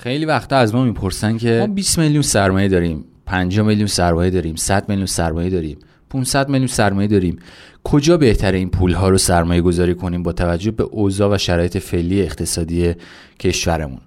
خیلی وقتا از ما می‌پرسن که ما 20 میلیون سرمایه داریم 5 میلیون سرمایه داریم 100 میلیون سرمایه داریم 500 میلیون سرمایه داریم. کجا بهتره این پول ها رو سرمایه گذاری کنیم با توجه به اوضاع و شرایط فعلی اقتصادی کشورمون؟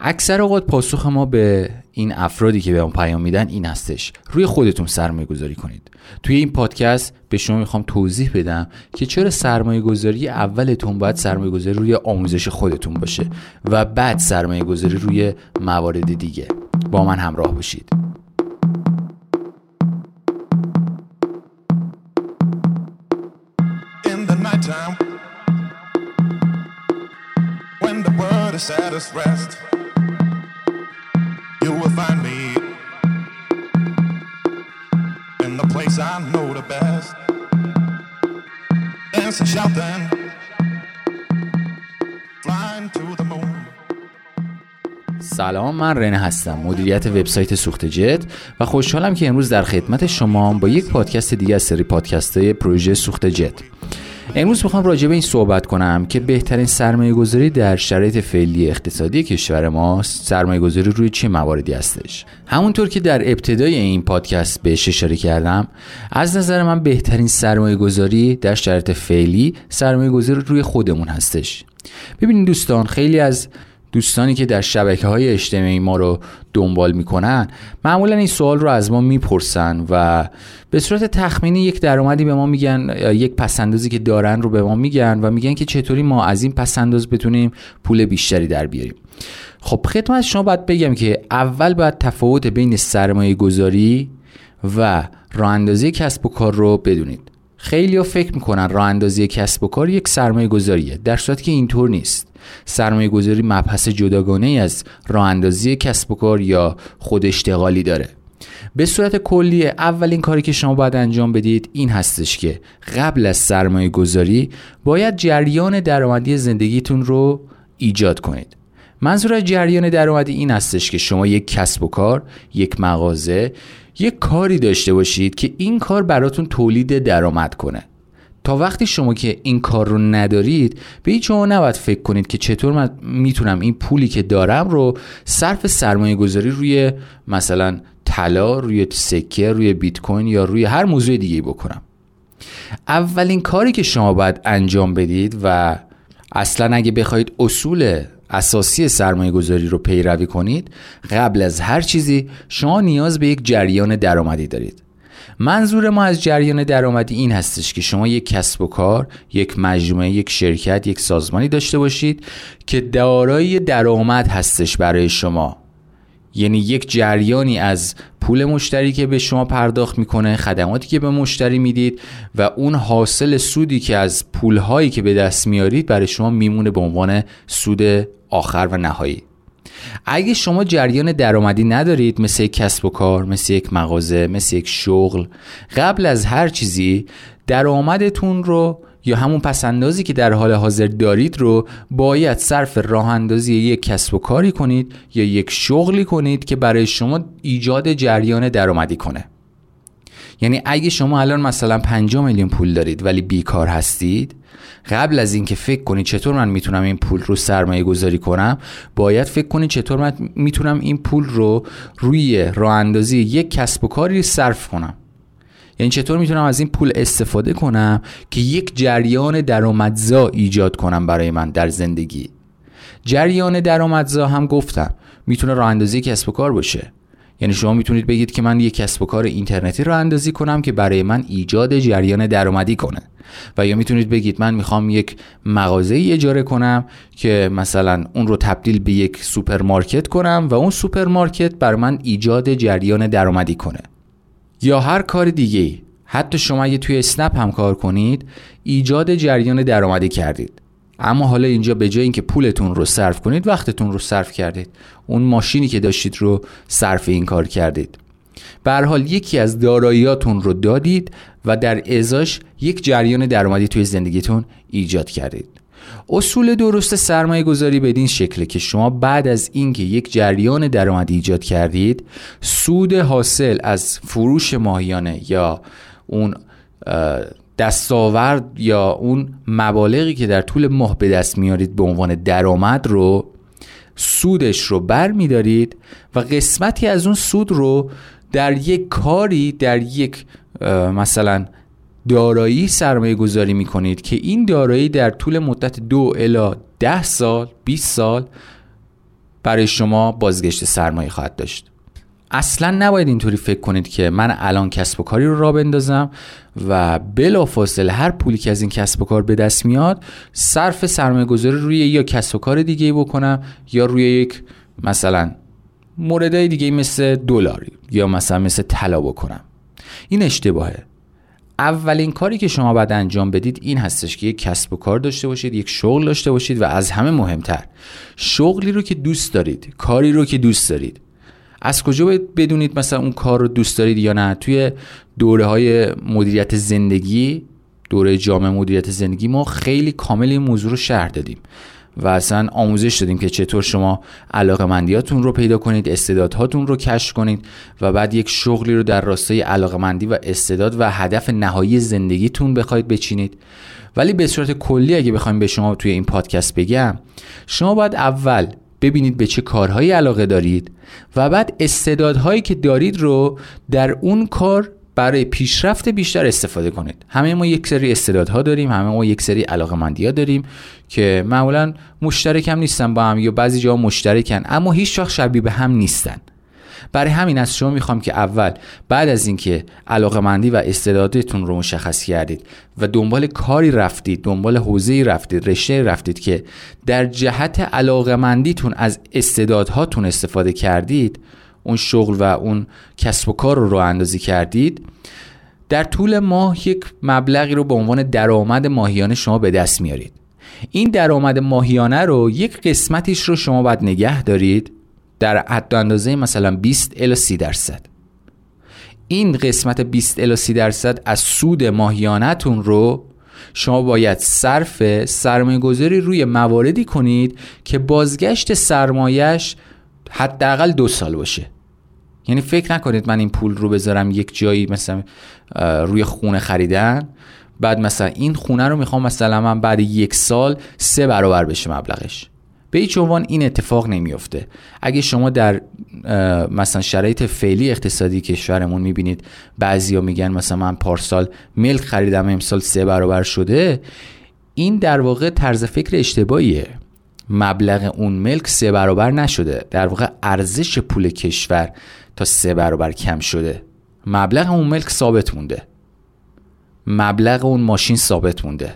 اکثر اوقات پاسخ ما به این افرادی که به اون پیام میدن این هستش. روی خودتون سرمایه گذاری کنید. توی این پادکست به شما می‌خوام توضیح بدم که چرا سرمایه گذاری اولتون باید سرمایه گذاری روی آموزش خودتون باشه و بعد سرمایه گذاری روی موارد دیگه. با من همراه باشید. سلام من رنه هستم مدیریت وبسایت سوخت جت و خوشحالم که امروز در خدمت شما با یک پادکست دیگه از سری پادکست پروژه سوخت جت. امروز می‌خوام راجع به این صحبت کنم که بهترین سرمایه گذاری در شرایط فعلی اقتصادی کشور ما سرمایه گذاری روی چه مواردی هستش. همونطور که در ابتدای این پادکست بهش اشاره کردم از نظر من بهترین سرمایه گذاری در شرایط فعلی سرمایه گذاری روی خودمون هستش. ببینید دوستان خیلی از دوستانی که در شبکه های اجتماعی ما رو دنبال می‌کنن معمولا این سوال رو از ما می‌پرسن و به صورت تخمینی یک درآمدی به ما میگن یک پسندازی که دارن رو به ما میگن و میگن که چطوری ما از این پسنداز بتونیم پول بیشتری در بیاریم. خب خدمت شما باید بگم که اول باید تفاوت بین سرمایه گذاری و راه اندازی کسب و کار رو بدونید. خیلی ها فکر می‌کنن راه اندازی کسب و کار یک سرمایه گذاریه در صورتی که اینطور نیست. سرمایه گذاری مبحث جداگانه از راه اندازی کسب و کار یا خود اشتغالی داره. به صورت کلی اولین کاری که شما باید انجام بدید این هستش که قبل از سرمایه گذاری باید جریان درآمدی زندگیتون رو ایجاد کنید. منظور از جریان درآمدی این هستش که شما یک کسب و کار یک مغازه یک کاری داشته باشید که این کار براتون تولید درآمد کنه. تا وقتی شما که این کار رو ندارید به هیچ شما نباید فکر کنید که چطور من می‌تونم این پولی که دارم رو صرف سرمایه گذاری روی مثلا طلا روی سکه روی بیت کوین یا روی هر موضوع دیگه بکنم. اولین کاری که شما باید انجام بدید و اصلا اگه بخواید اصول اساسی سرمایه گذاری رو پیروی کنید قبل از هر چیزی شما نیاز به یک جریان درآمدی دارید. منظور ما از جریان درآمدی این هستش که شما یک کسب و کار یک مجموعه یک شرکت یک سازمانی داشته باشید که دارای درآمد هستش برای شما. یعنی یک جریانی از پول مشتری که به شما پرداخت می‌کنه خدماتی که به مشتری می‌دید و اون حاصل سودی که از پولهایی که به دست میارید برای شما میمونه به عنوان سود آخر و نهایی. اگه شما جریان درآمدی ندارید مثل یک کسب و کار مثل یک مغازه مثل یک شغل قبل از هر چیزی درآمدتون رو یا همون پسندازی که در حال حاضر دارید رو باید صرف راه اندازی یک کسب و کاری کنید یا یک شغلی کنید که برای شما ایجاد جریان درآمدی کنه. یعنی اگه شما الان مثلا 5 میلیون پول دارید ولی بیکار هستید قبل از اینکه فکر کنید چطور من می‌تونم این پول رو سرمایه گذاری کنم باید فکر کنید چطور من می‌تونم این پول رو روی راه اندازی یک کسب و کاری صرف کنم. یعنی چطور می‌تونم از این پول استفاده کنم که یک جریان درآمدزا ایجاد کنم برای من در زندگی؟ جریان درآمدزا هم گفتم می‌تونه راه اندازی کسب و کار باشه. یعنی شما می‌تونید بگید که من یک کسب و کار اینترنتی رو اندازی کنم که برای من ایجاد جریان درآمدی کنه. و یا می‌تونید بگید من می‌خوام یک مغازه ای اجاره کنم که مثلا اون رو تبدیل به یک سوپرمارکت کنم و اون سوپرمارکت بر من ایجاد جریان درآمدی کنه. یا هر کار دیگه حتی شما اگه توی اسنپ هم کار کنید ایجاد جریان درآمدی کردید. اما حالا اینجا به جای اینکه پولتون رو صرف کنید وقتتون رو صرف کردید. اون ماشینی که داشتید رو صرف این کار کردید. به حال یکی از داراییاتون رو دادید و در ازاش یک جریان درآمدی توی زندگیتون ایجاد کردید. اصول درست سرمایه گذاری بدین شکله که شما بعد از اینکه یک جریان درآمدی ایجاد کردید سود حاصل از فروش ماهیانه یا اون دستاورد یا اون مبالغی که در طول ماه به دست میارید به عنوان درآمد رو سودش رو بر میدارید و قسمتی از اون سود رو در یک کاری در یک مثلا دارایی سرمایه گذاری می کنید که این دارایی در طول مدت دو الا ده سال 20 سال برای شما بازگشت سرمایه خواهد داشت. اصلا نباید اینطوری فکر کنید که من الان کسب و کاری رو را بندازم و بلافاصله هر پولی که از این کسب و کار به دست میاد صرف سرمایه گذاری روی یا کسب و کار دیگه بکنم یا روی یک مثلا موردهای دیگه مثل دلاری یا مثلا مثل طلا بکنم. این اشتباهه. اولین کاری که شما باید انجام بدید این هستش که یک کسب و کار داشته باشید یک شغل داشته باشید و از همه مهمتر شغلی رو که دوست دارید کاری رو که دوست دارید. از کجا باید بدونید مثلا اون کار رو دوست دارید یا نه؟ توی دوره های مدیریت زندگی دوره جامعه مدیریت زندگی ما خیلی کامل این موضوع رو شرح دادیم. و اصلا آموزش دادیم که چطور شما علاقه مندیاتون رو پیدا کنید استعدادهاتون رو کشف کنید و بعد یک شغلی رو در راستای علاقه مندی و استعداد و هدف نهایی زندگیتون بخواید بچینید. ولی به صورت کلی اگه بخوایم به شما توی این پادکست بگم شما باید اول ببینید به چه کارهایی علاقه دارید و بعد استعدادهایی که دارید رو در اون کار برای پیشرفت بیشتر استفاده کنید. همه ما یک سری استعدادها داریم همه ما یک سری علاقه ها داریم که معمولا مشترک هم نیستن با هم یا بعضی جا مشترکن اما هیچ وقت شبیه به هم نیستن. برای همین از شما می‌خوام که اول بعد از اینکه علاقه مندی و استعدادتون رو مشخص کردید و دنبال کاری رفتید دنبال حوزه رفتید رشته رفتید که در جهت علاقه مندیتون از استعدادهاتون استفاده کردید اون شغل و اون کسب و کار رو رو اندازی کردید در طول ماه یک مبلغی رو به عنوان درآمد ماهیانه شما به دست میارید. این درآمد ماهیانه رو یک قسمتیش رو شما باید نگه دارید در حد اندازه مثلا 20 الی 30 درصد. این قسمت 20 الی 30 درصد از سود ماهیانتون رو شما باید صرف سرمایه گذاری روی مواردی کنید که بازگشت سرمایش حداقل دو سال باشه. یعنی فکر نکنید من این پول رو بذارم یک جایی مثلا روی خونه خریدن. بعد مثلا این خونه رو می‌خوام مثلا من بعد یک سال سه برابر بشه مبلغش. به هیچ عنوان این اتفاق نمیافته. اگه شما در مثلا شرایط فعلی اقتصادی کشورمون می‌بینید بعضیا میگن مثلا من پارسال ملک خریدم امسال سه برابر شده. این در واقع طرز فکر اشتباهیه. مبلغ اون ملک سه برابر نشده. در واقع ارزش پول کشور تا سه برابر کم شده. مبلغ اون ملک ثابت مونده. مبلغ اون ماشین ثابت مونده.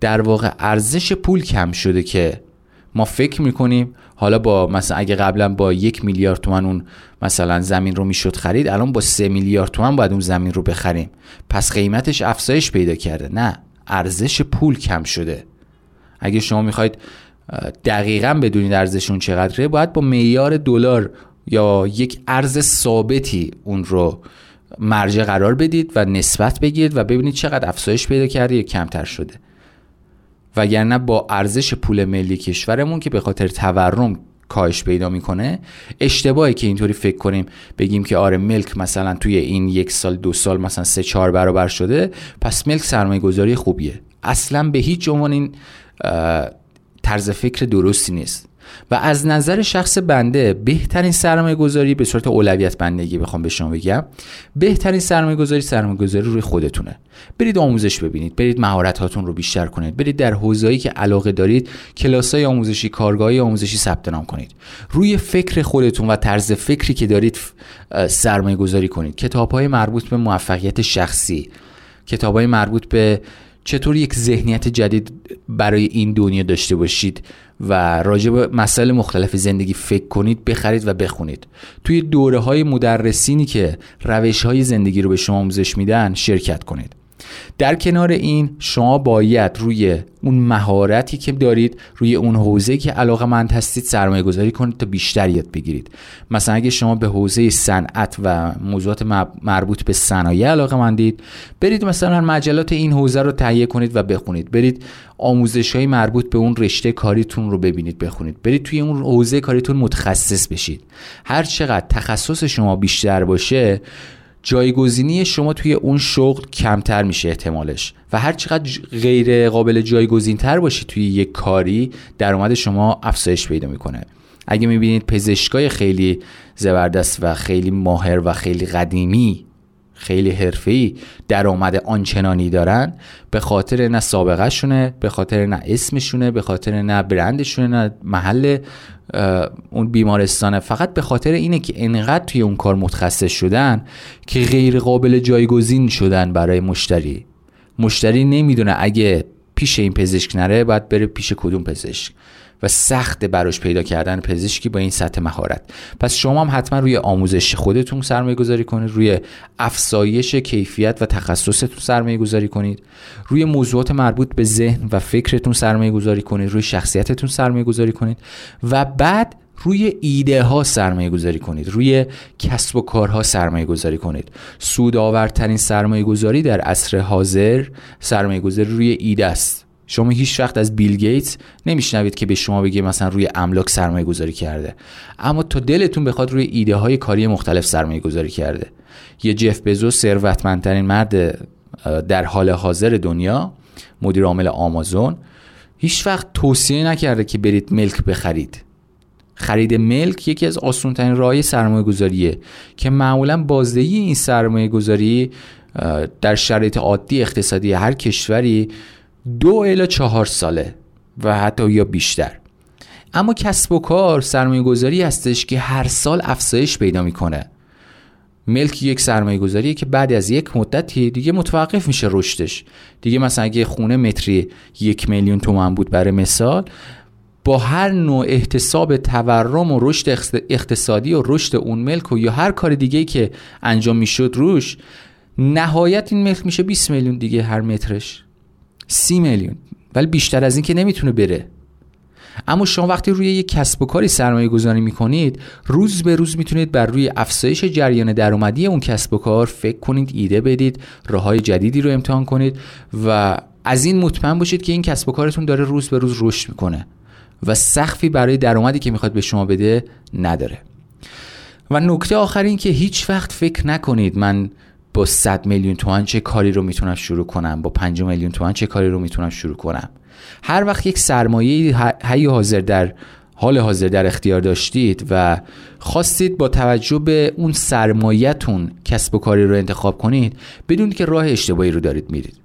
در واقع ارزش پول کم شده که ما فکر می‌کنیم حالا با مثلا اگه قبلا با یک میلیارد تومن اون مثلا زمین رو می‌شد خرید الان با سه میلیارد تومن باید اون زمین رو بخریم. پس قیمتش افزایش پیدا کرده. نه ارزش پول کم شده. اگه شما می‌خواید دقیقا بدونید ارزش اون چقدره باید با معیار دلار یا یک ارز ثابتی اون رو مرجع قرار بدید و نسبت بگیرید و ببینید چقدر افزایش پیدا کرده یا کمتر شده. وگرنه با ارزش پول ملی کشورمون که به خاطر تورم کاهش پیدا می‌کنه اشتباهی که اینطوری فکر کنیم. بگیم که آره ملک مثلا توی این یک سال دو سال مثلا سه چهار برابر شده پس ملک سرمایه گذاری خوبیه. اصلا به هیچ عنوان این طرز فکر درستی نیست. و از نظر شخص بنده بهترین سرمایه گذاری به صورت اولویت بندگی بخوام به شما بگم بهترین سرمایه گذاری سرمایه گذاری روی خودتونه. برید آموزش ببینید برید مهارت هاتون رو بیشتر کنید برید در حوزه‌ای که علاقه دارید کلاسای آموزشی کارگاهی آموزشی ثبت نام کنید. روی فکر خودتون و طرز فکری که دارید سرمایه گذاری کنید. کتاب های مربوط به موفقیت شخصی کتاب های مربوط به چطور یک ذهنیت جدید برای این دنیا داشته باشید. و راجع به مسائل مختلف زندگی فکر کنید بخرید و بخونید. توی دوره های مدرسینی که روش های زندگی رو به شما آموزش میدن شرکت کنید. در کنار این شما باید روی اون مهارتی که دارید روی اون حوزه که علاقه مند هستید سرمایه گذاری کنید تا بیشتر یاد بگیرید. مثلا اگه شما به حوزه صنعت و موضوعات مربوط به صنایع علاقه مندید برید مثلا مجلات این حوزه رو تهیه کنید و بخونید. برید آموزش های مربوط به اون رشته کاریتون رو ببینید بخونید. برید توی اون حوزه کاریتون متخصص بشید. هر چقدر تخصص شما بیشتر باشه جایگزینی شما توی اون شغل کمتر میشه احتمالش و هر چقدر غیر قابل جایگزین تر باشی توی یک کاری درآمد شما افزایش پیدا می‌کنه. اگه می‌بینید پزشکای خیلی زبردست و خیلی ماهر و خیلی قدیمی خیلی حرفه‌ای درآمد آنچنانی دارن به خاطر نه سابقه شونه به خاطر نه اسمشونه به خاطر نه برندشونه نه محل اون بیمارستانه. فقط به خاطر اینه که انقدر توی اون کار متخصص شدن که غیر قابل جایگزین شدن برای مشتری. مشتری نمی‌دونه اگه پیش این پزشک نره باید بره پیش کدوم پزشک. و سخت براش پیدا کردن پزشکی با این سطح مهارت. پس شما هم حتما روی آموزش خودتون سرمایه گذاری کنید روی افزایش کیفیت و تخصصتون سرمایه گذاری کنید روی موضوعات مربوط به ذهن و فکرتون سرمایه گذاری کنید روی شخصیتتون سرمایه گذاری کنید و بعد روی ایده ها سرمایه گذاری کنید روی کسب و کارها سرمایه گذاری کنید. سودآورترین سرمایه گذاری در عصر حاضر سرمایه گذاری روی ایده است. شما هیچ وقت از بیل گیتس نمیشنوید که به شما بگه مثلا روی املاک سرمایه گذاری کرده. اما تا دلتون بخواد روی ایده های کاری مختلف سرمایه گذاری کرده. یه جف بزو ثروتمندترین مرد در حال حاضر دنیا مدیر عامل آمازون هیچ وقت توصیه نکرده که برید ملک بخرید. خرید ملک یکی از آسونترین راه سرمایه گذاریه که معمولا بازدهی این سرمایه گذاری در شرایط عادی اقتصادی هر کشوری دو الی چهار ساله و حتی یا بیشتر. اما کسب و کار سرمایه گذاری هستش که هر سال افزایش پیدا می‌کنه. ملک یک سرمایه گذاریه که بعد از یک مدتی دیگه متوقف میشه رشدش. دیگه مثلا اگه خونه متری یک میلیون تومن بود برای مثال با هر نوع احتساب تورم و رشد اقتصادی و رشد اون ملک و یا هر کار دیگه که انجام می‌شد روش نهایت این ملک میشه 20 میلیون دیگه هر مترش. سی میلیون. ولی بیشتر از این که نمی‌تونه بره. اما شما وقتی روی یک کسب و کاری سرمایه گذاری می‌کنید روز به روز می‌تونید بر روی افزایش جریان درآمدی اون کسب و کار فکر کنید ایده بدید راه جدیدی رو امتحان کنید و از این مطمئن باشید که این کسب و کارتون داره روز به روز رشد می‌کنه و سخفی برای درآمدی که می‌خواد به شما بده نداره. و نکته آخر این که هیچ وقت فکر نکنید من با 100 میلیون تومان چه کاری رو می‌تونم شروع کنم؟ با 5 میلیون تومان چه کاری رو می‌تونم شروع کنم؟ هر وقت یک سرمایه هی حاضر در حال حاضر در اختیار داشتید و خواستید با توجه به اون سرمایهتون کسب و کاری رو انتخاب کنید بدونید که راه اشتباهی رو دارید میرید.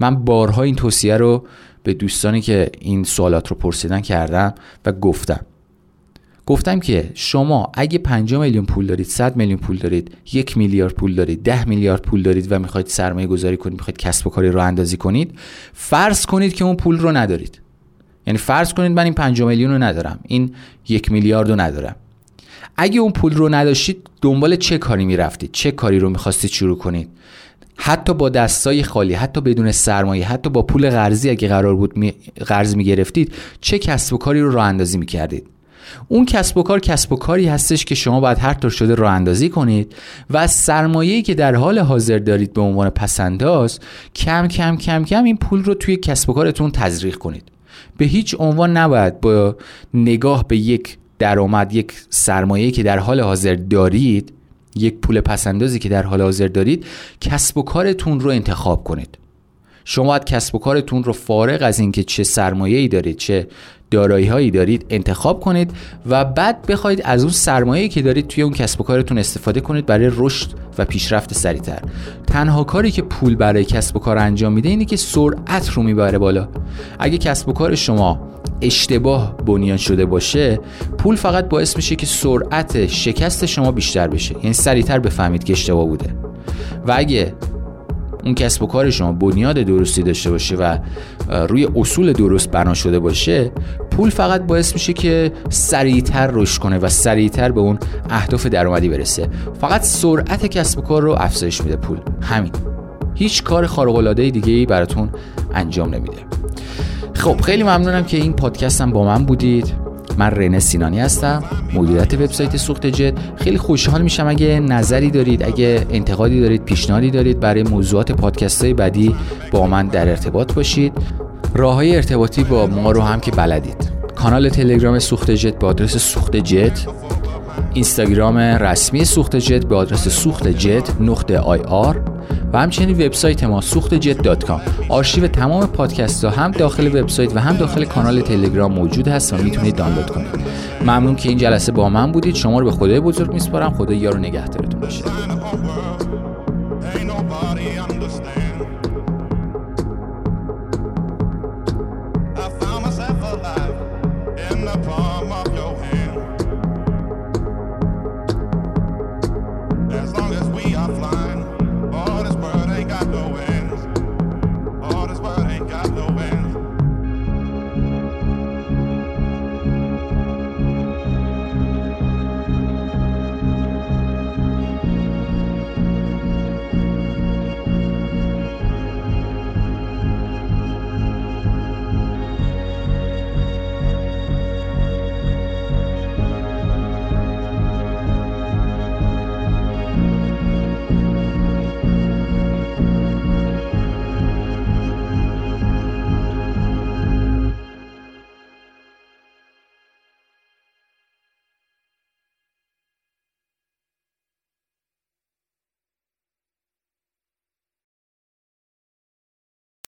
من بارها این توصیه رو به دوستانی که این سوالات رو پرسیدن کردم و گفتم. گفتم که شما اگه 5 میلیون پول دارید 100 میلیون پول دارید یک میلیارد پول دارید 10 میلیارد پول دارید و می‌خواید سرمایه گذاری کنید می‌خواید کسب و کاری رو اندازی کنید فرض کنید که اون پول رو ندارید. یعنی فرض کنید من این 5 میلیون رو ندارم این یک میلیارد رو ندارم. اگه اون پول رو نداشتید دنبال چه کاری می‌رفتید؟ چه کاری رو می‌خواستید شروع کنید؟ حتی با دستای خالی حتی بدون سرمایه حتی با پول قرضی اگه قرار بود می... قرض می‌گرفتید چه کسب و کاری رو راه اندازی می‌کردید؟ اون کسب و کار کسب و کاری هستش که شما باید هر طور شده راه اندازی کنید و سرمایه‌ای که در حال حاضر دارید به عنوان پسنداز کم کم کم کم این پول رو توی کسب و کارتون تزریق کنید. به هیچ عنوان نباید با نگاه به یک درآمد یک سرمایه‌ای که در حال حاضر دارید یک پول پسندازی که در حال حاضر دارید کسب و کارتون رو انتخاب کنید. شما باید کسب و کارتون رو فارغ از اینکه چه سرمایه‌ای دارید چه دارایی هایی دارید انتخاب کنید و بعد بخواید از اون سرمایه که دارید توی اون کسب و کارتون استفاده کنید برای رشد و پیشرفت سریعتر. تنها کاری که پول برای کسب و کار انجام میده اینه که سرعت رو می‌بره بالا. اگه کسب و کار شما اشتباه بنیان شده باشه پول فقط باعث میشه که سرعت شکست شما بیشتر بشه. یعنی سریعتر بفهمید که اشتباه بوده. و اگه اون کسب و کار شما بنیاد درستی داشته باشه و روی اصول درست بنا شده باشه پول فقط باعث میشه که سریعتر رشد کنه و سریعتر به اون اهداف درآمدی برسه. فقط سرعت کسب و کار رو افزایش میده پول. همین. هیچ کار خارق العاده دیگه ای براتون انجام نمیده. خب خیلی ممنونم که این پادکست هم با من بودید. من رنه سینانی هستم. مدیریت وبسایت سوخت جت. خیلی خوشحال میشم اگه نظری دارید اگه انتقادی دارید پیشنهادی دارید برای موضوعات پادکست های بعدی با من در ارتباط باشید. راه های ارتباطی با ما رو هم که بلدید. کانال تلگرام سوخت جت با آدرس سوخت جت. اینستاگرام رسمی سوخت جت به آدرس سوخت جت نقطه آی آر. و همچنین وبسایت ما سوخت جت آرشیو تمام پادکست ها هم داخل وبسایت و هم داخل کانال تلگرام موجود هست و می‌تونید دانلود کنید. ممنون که این جلسه با من بودید. شما رو به خدای بزرگ میسپارم. خدا یار و نگهدارتون باشه.